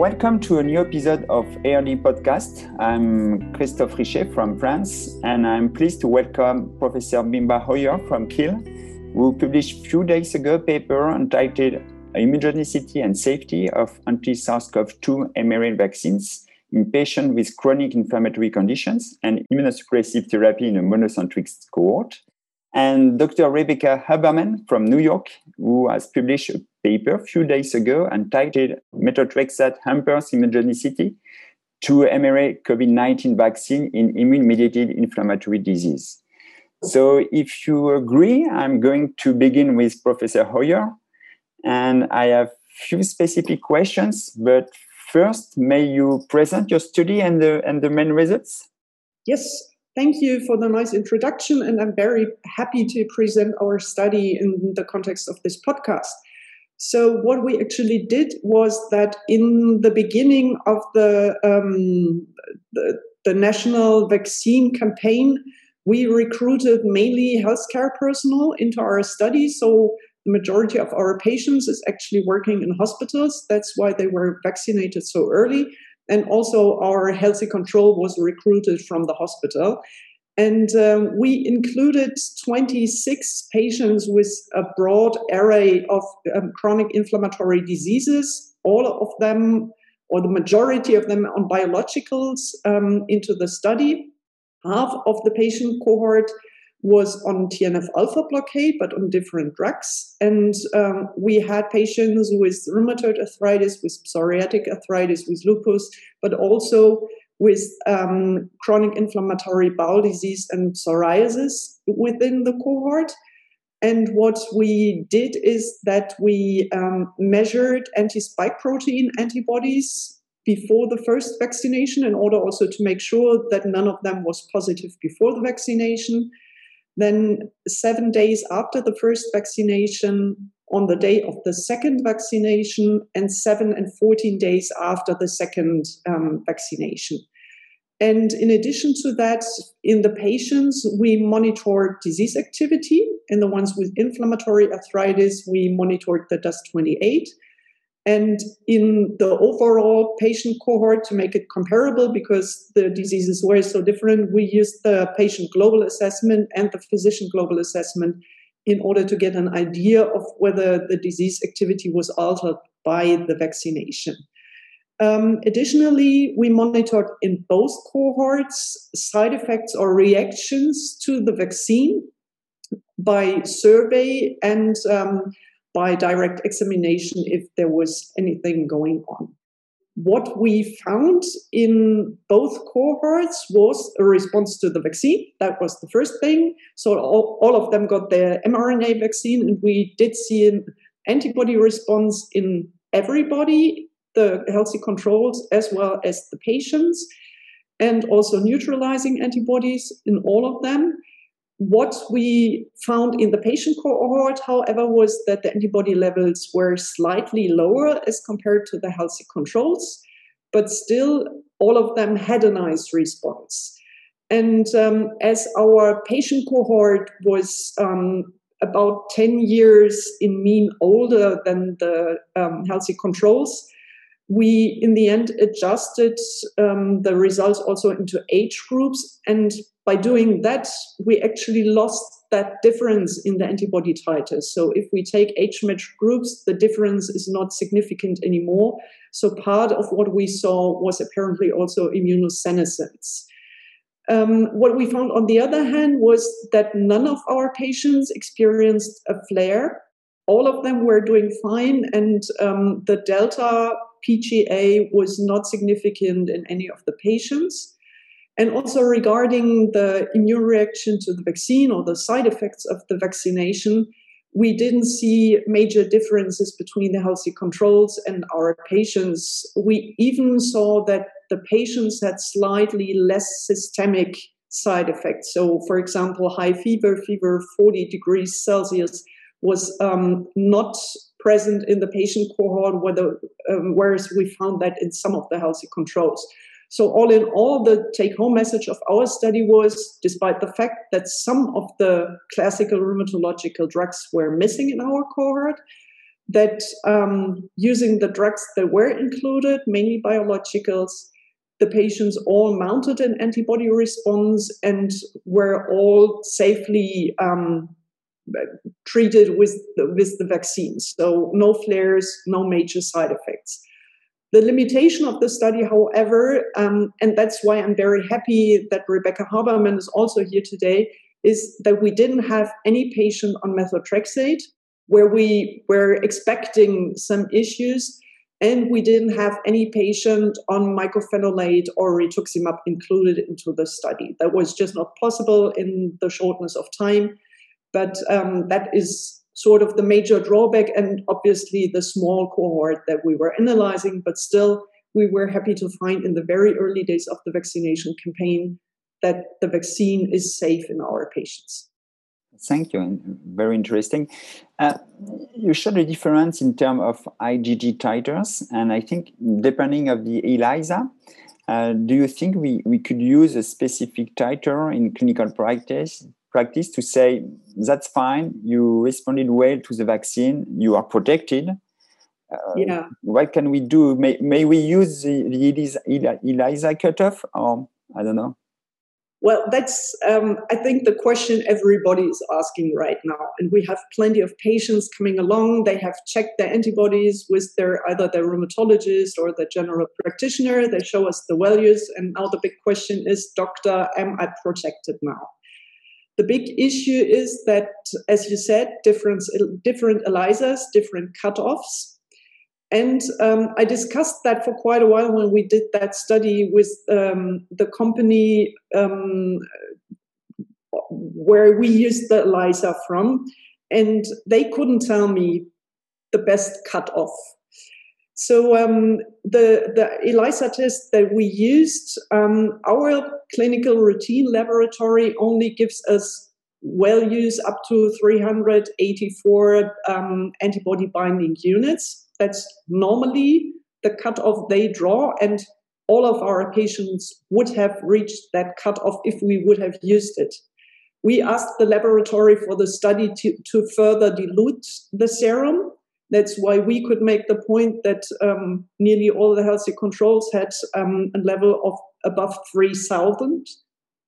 welcome to a new episode of ARD Podcast. I'm Christophe Richez from France, and I'm pleased to welcome Professor Bimba Hoyer from Kiel, who published a few days ago a paper entitled Immunogenicity and Safety of Anti-SARS-CoV-2 mRNA Vaccines in patients with chronic inflammatory conditions and immunosuppressive therapy in a monocentric cohort. And Dr. Rebecca Haberman from New York, who has published a paper a few days ago entitled Methotrexate Hampers Immunogenicity to mRNA COVID 19 vaccine in immune mediated inflammatory disease. So, if you agree, I'm going to begin with Professor Hoyer. And I have few specific questions, but first, may you present your study and the, and the main results? Yes, thank you for the nice introduction. And I'm very happy to present our study in the context of this podcast. So, what we actually did was that in the beginning of the, um, the, the national vaccine campaign, we recruited mainly healthcare personnel into our study. So, the majority of our patients is actually working in hospitals. That's why they were vaccinated so early. And also, our healthy control was recruited from the hospital. And um, we included 26 patients with a broad array of um, chronic inflammatory diseases, all of them, or the majority of them, on biologicals um, into the study. Half of the patient cohort was on TNF alpha blockade, but on different drugs. And um, we had patients with rheumatoid arthritis, with psoriatic arthritis, with lupus, but also with um, chronic inflammatory bowel disease and psoriasis within the cohort. And what we did is that we um, measured anti spike protein antibodies before the first vaccination in order also to make sure that none of them was positive before the vaccination. Then, seven days after the first vaccination, on the day of the second vaccination, and seven and 14 days after the second um, vaccination. And in addition to that, in the patients, we monitor disease activity. In the ones with inflammatory arthritis, we monitored the DAS28. And in the overall patient cohort, to make it comparable, because the diseases were so different, we used the patient global assessment and the physician global assessment in order to get an idea of whether the disease activity was altered by the vaccination. Um, additionally, we monitored in both cohorts side effects or reactions to the vaccine by survey and um, by direct examination if there was anything going on. What we found in both cohorts was a response to the vaccine. That was the first thing. So all, all of them got their mRNA vaccine, and we did see an antibody response in everybody the healthy controls as well as the patients, and also neutralizing antibodies in all of them. What we found in the patient cohort, however, was that the antibody levels were slightly lower as compared to the healthy controls, but still all of them had a nice response. And um, as our patient cohort was um, about 10 years in mean older than the um, healthy controls, we in the end adjusted um, the results also into age groups. And by doing that we actually lost that difference in the antibody titers. So if we take age matched groups the difference is not significant anymore. So part of what we saw was apparently also immunosenescence. Um, what we found on the other hand was that none of our patients experienced a flare. All of them were doing fine. And um, the delta PGA was not significant in any of the patients. And also regarding the immune reaction to the vaccine or the side effects of the vaccination, we didn't see major differences between the healthy controls and our patients. We even saw that the patients had slightly less systemic side effects. So, for example, high fever, fever 40 degrees Celsius, was um, not present in the patient cohort, whether, um, whereas we found that in some of the healthy controls. So, all in all, the take home message of our study was despite the fact that some of the classical rheumatological drugs were missing in our cohort, that um, using the drugs that were included, mainly biologicals, the patients all mounted an antibody response and were all safely um, treated with the, with the vaccines. So no flares, no major side effects. The limitation of the study, however, um, and that's why I'm very happy that Rebecca Haberman is also here today, is that we didn't have any patient on methotrexate where we were expecting some issues, and we didn't have any patient on mycophenolate or rituximab included into the study. That was just not possible in the shortness of time, but um, that is sort of the major drawback, and obviously the small cohort that we were analyzing, but still. We were happy to find in the very early days of the vaccination campaign that the vaccine is safe in our patients. Thank you. Very interesting. Uh, you showed a difference in terms of IgG titers, and I think depending of the ELISA, uh, do you think we, we could use a specific titer in clinical practice practice to say that's fine, you responded well to the vaccine, you are protected? Uh, yeah. What can we do? May, may we use the, the ELISA, ELISA cutoff, or I don't know? Well, that's, um, I think, the question everybody is asking right now. And we have plenty of patients coming along. They have checked their antibodies with their either their rheumatologist or the general practitioner. They show us the values. And now the big question is, doctor, am I protected now? The big issue is that, as you said, different, different ELISAs, different cutoffs. And um, I discussed that for quite a while when we did that study with um, the company um, where we used the ELISA from, and they couldn't tell me the best cutoff. So um, the the ELISA test that we used, um, our clinical routine laboratory only gives us values up to 384 um, antibody binding units that's normally the cutoff they draw, and all of our patients would have reached that cutoff if we would have used it. We asked the laboratory for the study to, to further dilute the serum. That's why we could make the point that um, nearly all the healthy controls had um, a level of above 3,000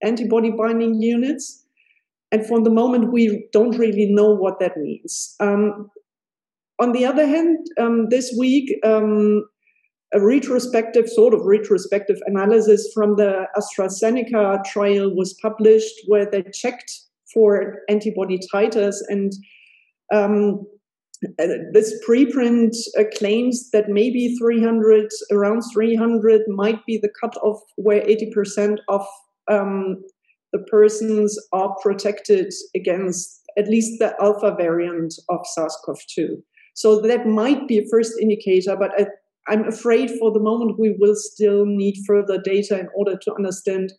antibody binding units. And for the moment, we don't really know what that means. Um, on the other hand, um, this week, um, a retrospective, sort of retrospective analysis from the AstraZeneca trial was published where they checked for antibody titers. And um, this preprint uh, claims that maybe 300, around 300, might be the cutoff where 80% of um, the persons are protected against at least the alpha variant of SARS CoV 2. So that might be a first indicator, but I, I'm afraid for the moment we will still need further data in order to understand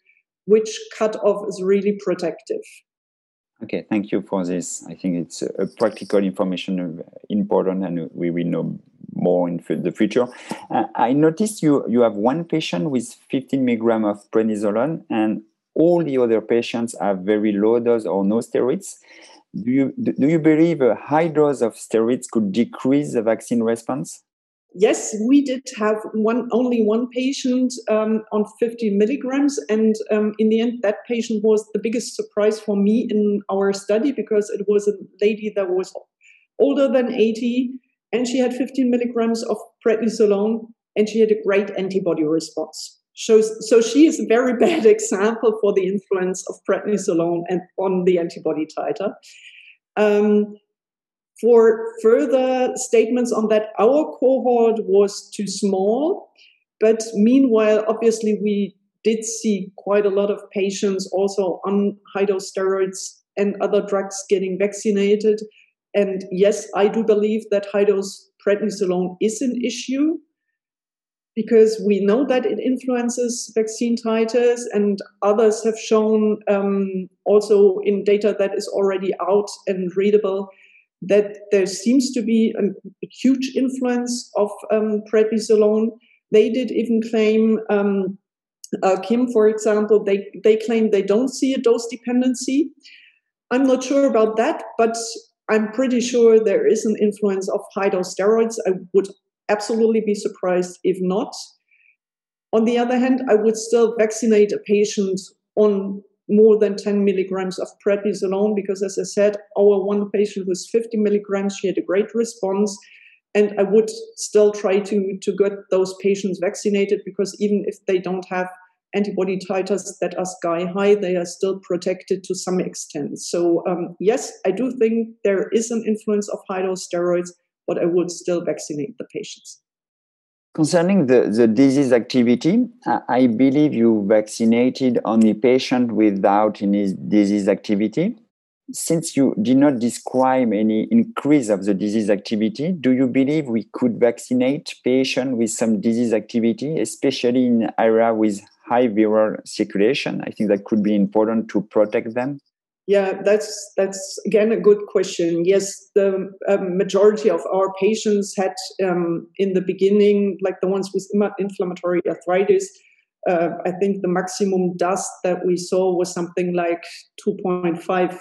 which cutoff is really protective. Okay, thank you for this. I think it's a practical information important, and we will know more in the future. Uh, I noticed you you have one patient with 15 milligram of prednisolone, and all the other patients have very low dose or no steroids. Do you, do you believe a high dose of steroids could decrease the vaccine response? Yes, we did have one only one patient um, on 50 milligrams, and um, in the end, that patient was the biggest surprise for me in our study because it was a lady that was older than 80, and she had 15 milligrams of prednisolone, and she had a great antibody response. So, so she is a very bad example for the influence of prednisolone and on the antibody titer. Um, for further statements on that, our cohort was too small, but meanwhile, obviously, we did see quite a lot of patients also on high dose steroids and other drugs getting vaccinated. And yes, I do believe that high dose prednisolone is an issue because we know that it influences vaccine titers, and others have shown um, also in data that is already out and readable that there seems to be a, a huge influence of um, prednisolone. They did even claim, um, uh, Kim, for example, they, they claim they don't see a dose dependency. I'm not sure about that, but I'm pretty sure there is an influence of high dose steroids. I would absolutely be surprised if not. On the other hand, I would still vaccinate a patient on more than 10 milligrams of prednisolone because, as I said, our one patient was 50 milligrams. She had a great response. And I would still try to, to get those patients vaccinated because even if they don't have antibody titers that are sky high, they are still protected to some extent. So, um, yes, I do think there is an influence of high dose steroids, but I would still vaccinate the patients. Concerning the, the disease activity, I believe you vaccinated only patient without any disease activity. Since you did not describe any increase of the disease activity, do you believe we could vaccinate patients with some disease activity, especially in area with high viral circulation? I think that could be important to protect them. Yeah, that's that's again a good question. Yes, the um, majority of our patients had um, in the beginning, like the ones with inflammatory arthritis, uh, I think the maximum DAS that we saw was something like 2.5.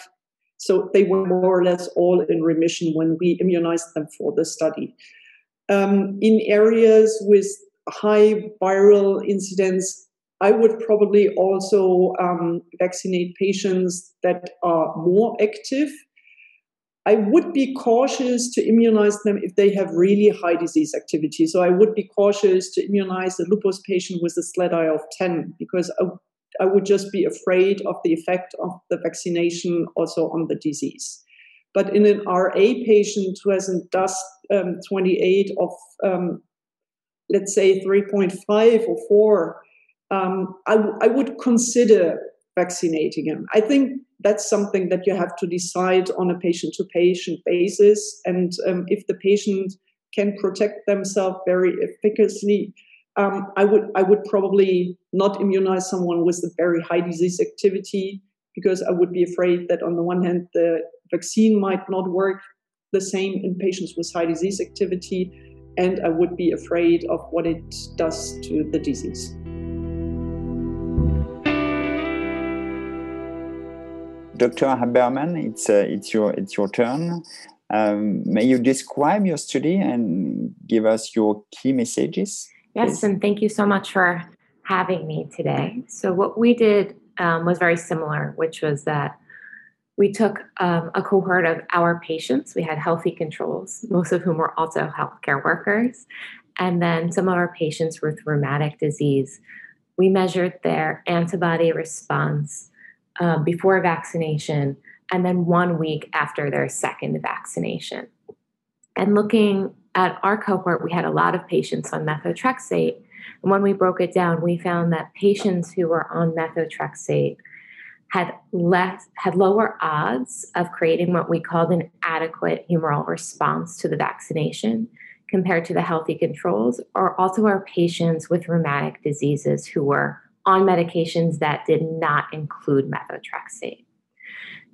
So they were more or less all in remission when we immunized them for the study. Um, in areas with high viral incidence, I would probably also um, vaccinate patients that are more active. I would be cautious to immunize them if they have really high disease activity. So I would be cautious to immunize a lupus patient with a SLEDAI of 10 because I, I would just be afraid of the effect of the vaccination also on the disease. But in an RA patient who has a DAS um, 28 of, um, let's say, 3.5 or 4, um, I, would consider vaccinating him. I think that's something that you have to decide on a patient to patient basis. And um, if the patient can protect themselves very efficaciously, um, I would I would probably not immunize someone with a very high disease activity because I would be afraid that on the one hand the vaccine might not work the same in patients with high disease activity, and I would be afraid of what it does to the disease. Dr. Haberman, it's uh, it's your it's your turn. Um, may you describe your study and give us your key messages? Yes, please? and thank you so much for having me today. So, what we did um, was very similar, which was that we took um, a cohort of our patients. We had healthy controls, most of whom were also healthcare workers, and then some of our patients with rheumatic disease. We measured their antibody response um, before vaccination and then one week after their second vaccination. And looking at our cohort, we had a lot of patients on methotrexate. And when we broke it down, we found that patients who were on methotrexate had less had lower odds of creating what we called an adequate humoral response to the vaccination compared to the healthy controls, or also our patients with rheumatic diseases who were on medications that did not include methotrexate.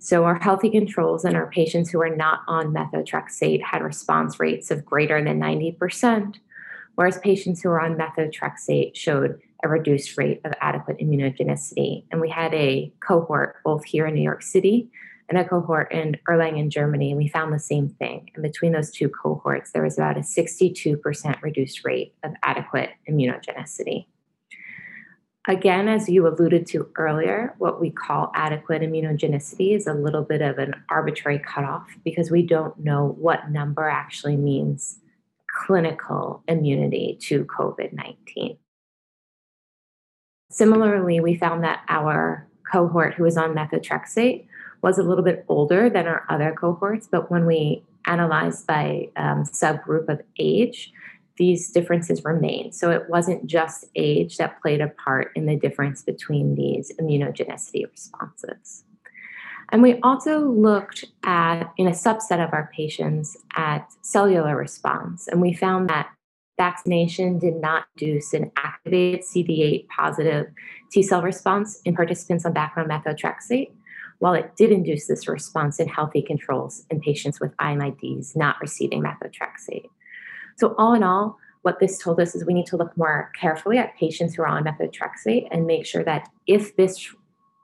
So, our healthy controls and our patients who are not on methotrexate had response rates of greater than 90%, whereas patients who are on methotrexate showed a reduced rate of adequate immunogenicity. And we had a cohort both here in New York City and a cohort in Erlangen, Germany, and we found the same thing. And between those two cohorts, there was about a 62% reduced rate of adequate immunogenicity. Again, as you alluded to earlier, what we call adequate immunogenicity is a little bit of an arbitrary cutoff because we don't know what number actually means clinical immunity to COVID 19. Similarly, we found that our cohort who was on methotrexate was a little bit older than our other cohorts, but when we analyzed by um, subgroup of age, these differences remain. So it wasn't just age that played a part in the difference between these immunogenicity responses. And we also looked at, in a subset of our patients, at cellular response. And we found that vaccination did not induce an activated CD8 positive T cell response in participants on background methotrexate, while it did induce this response in healthy controls in patients with IMIDs not receiving methotrexate. So, all in all, what this told us is we need to look more carefully at patients who are on methotrexate and make sure that if this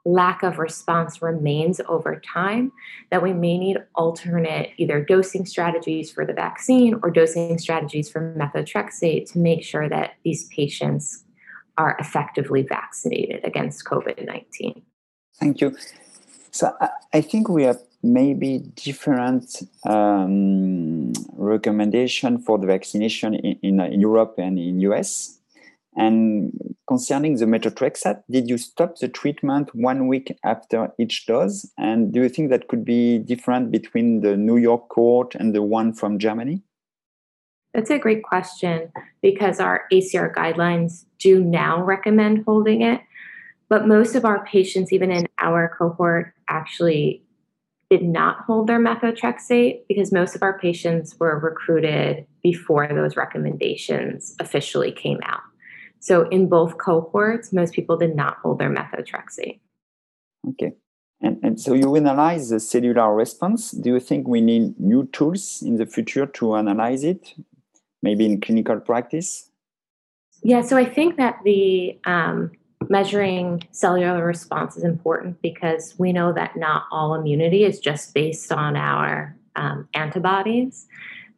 lack of response remains over time, that we may need alternate either dosing strategies for the vaccine or dosing strategies for methotrexate to make sure that these patients are effectively vaccinated against COVID 19. Thank you. So I think we have maybe different um, recommendation for the vaccination in, in, in Europe and in US. And concerning the methotrexate, did you stop the treatment one week after each dose? And do you think that could be different between the New York court and the one from Germany? That's a great question because our ACR guidelines do now recommend holding it. But most of our patients, even in our cohort, actually did not hold their methotrexate because most of our patients were recruited before those recommendations officially came out. So in both cohorts, most people did not hold their methotrexate. Okay. And, and so you analyze the cellular response. Do you think we need new tools in the future to analyze it, maybe in clinical practice? Yeah, so I think that the um, measuring cellular response is important because we know that not all immunity is just based on our um, antibodies,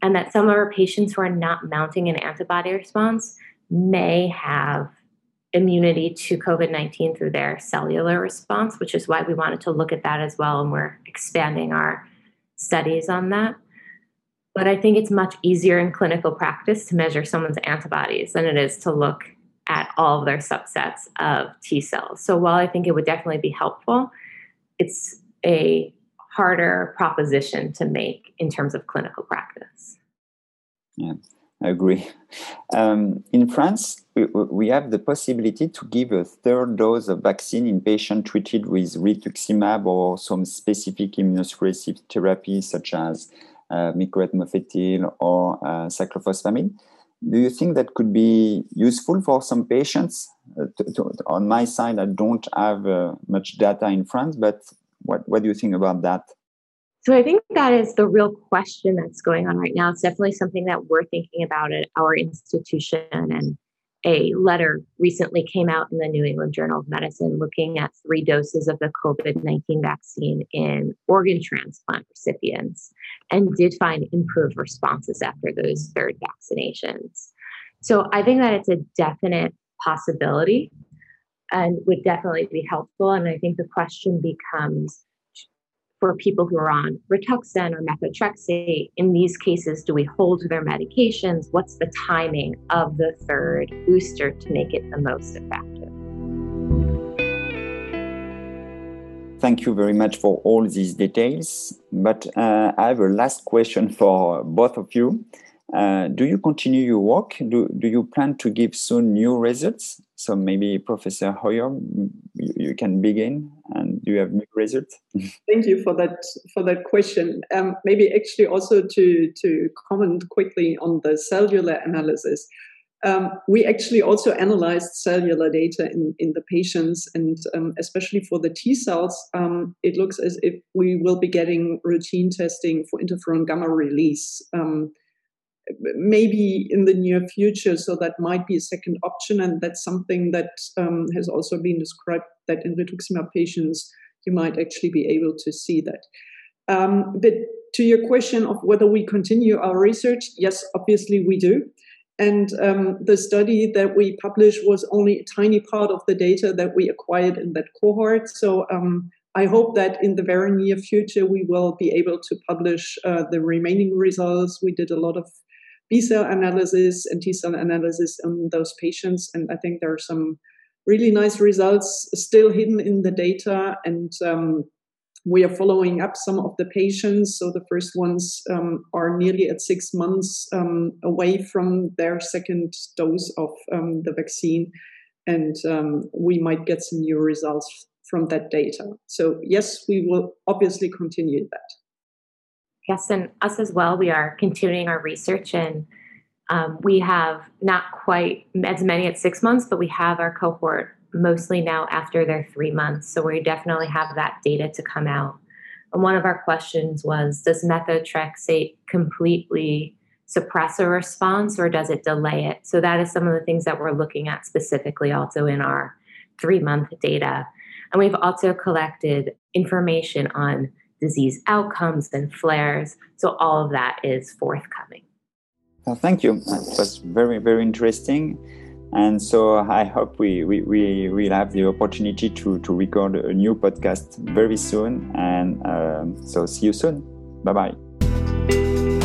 and that some of our patients who are not mounting an antibody response may have immunity to COVID 19 through their cellular response, which is why we wanted to look at that as well. And we're expanding our studies on that. But I think it's much easier in clinical practice to measure someone's antibodies than it is to look at all of their subsets of T cells. So while I think it would definitely be helpful, it's a harder proposition to make in terms of clinical practice. Yeah. I agree. Um, in France, we, we, have the possibility to give a third dose of vaccine in patients treated with rituximab or some specific immunosuppressive therapy, such as uh, or uh, cyclophosphamide. Do you think that could be useful for some patients? Uh, to, to, on my side, I don't have uh, much data in France, but what, what do you think about that? So I think that is the real question that's going on right now. It's definitely something that we're thinking about at our institution. And a letter recently came out in the New England Journal of Medicine looking at three doses of the COVID 19 vaccine in organ transplant recipients and did find improved responses after those third vaccinations. So I think that it's a definite possibility and would definitely be helpful. And I think the question becomes for people who are on Rituxan or methotrexate, in these cases, do we hold their medications? What's the timing of the third booster to make it the most effective? Thank you very much for all these details. But uh, I have a last question for both of you. Uh, do you continue your work? Do, do you plan to give soon new results? So maybe Professor Hoyer, you, you can begin. And do you have new results? Thank you for that for that question. Um, maybe actually also to to comment quickly on the cellular analysis. Um, we actually also analyzed cellular data in, in the patients, and um, especially for the T cells, um, it looks as if we will be getting routine testing for interferon gamma release. Maybe in the near future. So that might be a second option, and that's something that um, has also been described that in rituximab patients you might actually be able to see that. Um, but to your question of whether we continue our research, yes, obviously we do. And um, the study that we published was only a tiny part of the data that we acquired in that cohort. So um, I hope that in the very near future we will be able to publish uh, the remaining results. We did a lot of B cell analysis and T cell analysis on those patients. And I think there are some really nice results still hidden in the data. And um, we are following up some of the patients. So the first ones um, are nearly at six months um, away from their second dose of um, the vaccine. And um, we might get some new results from that data. So, yes, we will obviously continue that. Yes, and us as well. We are continuing our research, and um, we have not quite as many at six months, but we have our cohort mostly now after their three months. So we definitely have that data to come out. And one of our questions was Does methotrexate completely suppress a response or does it delay it? So that is some of the things that we're looking at specifically also in our three month data. And we've also collected information on disease outcomes and flares. So all of that is forthcoming. Well, thank you. That was very, very interesting. And so I hope we, we, we will have the opportunity to, to record a new podcast very soon. And um, so see you soon. Bye bye.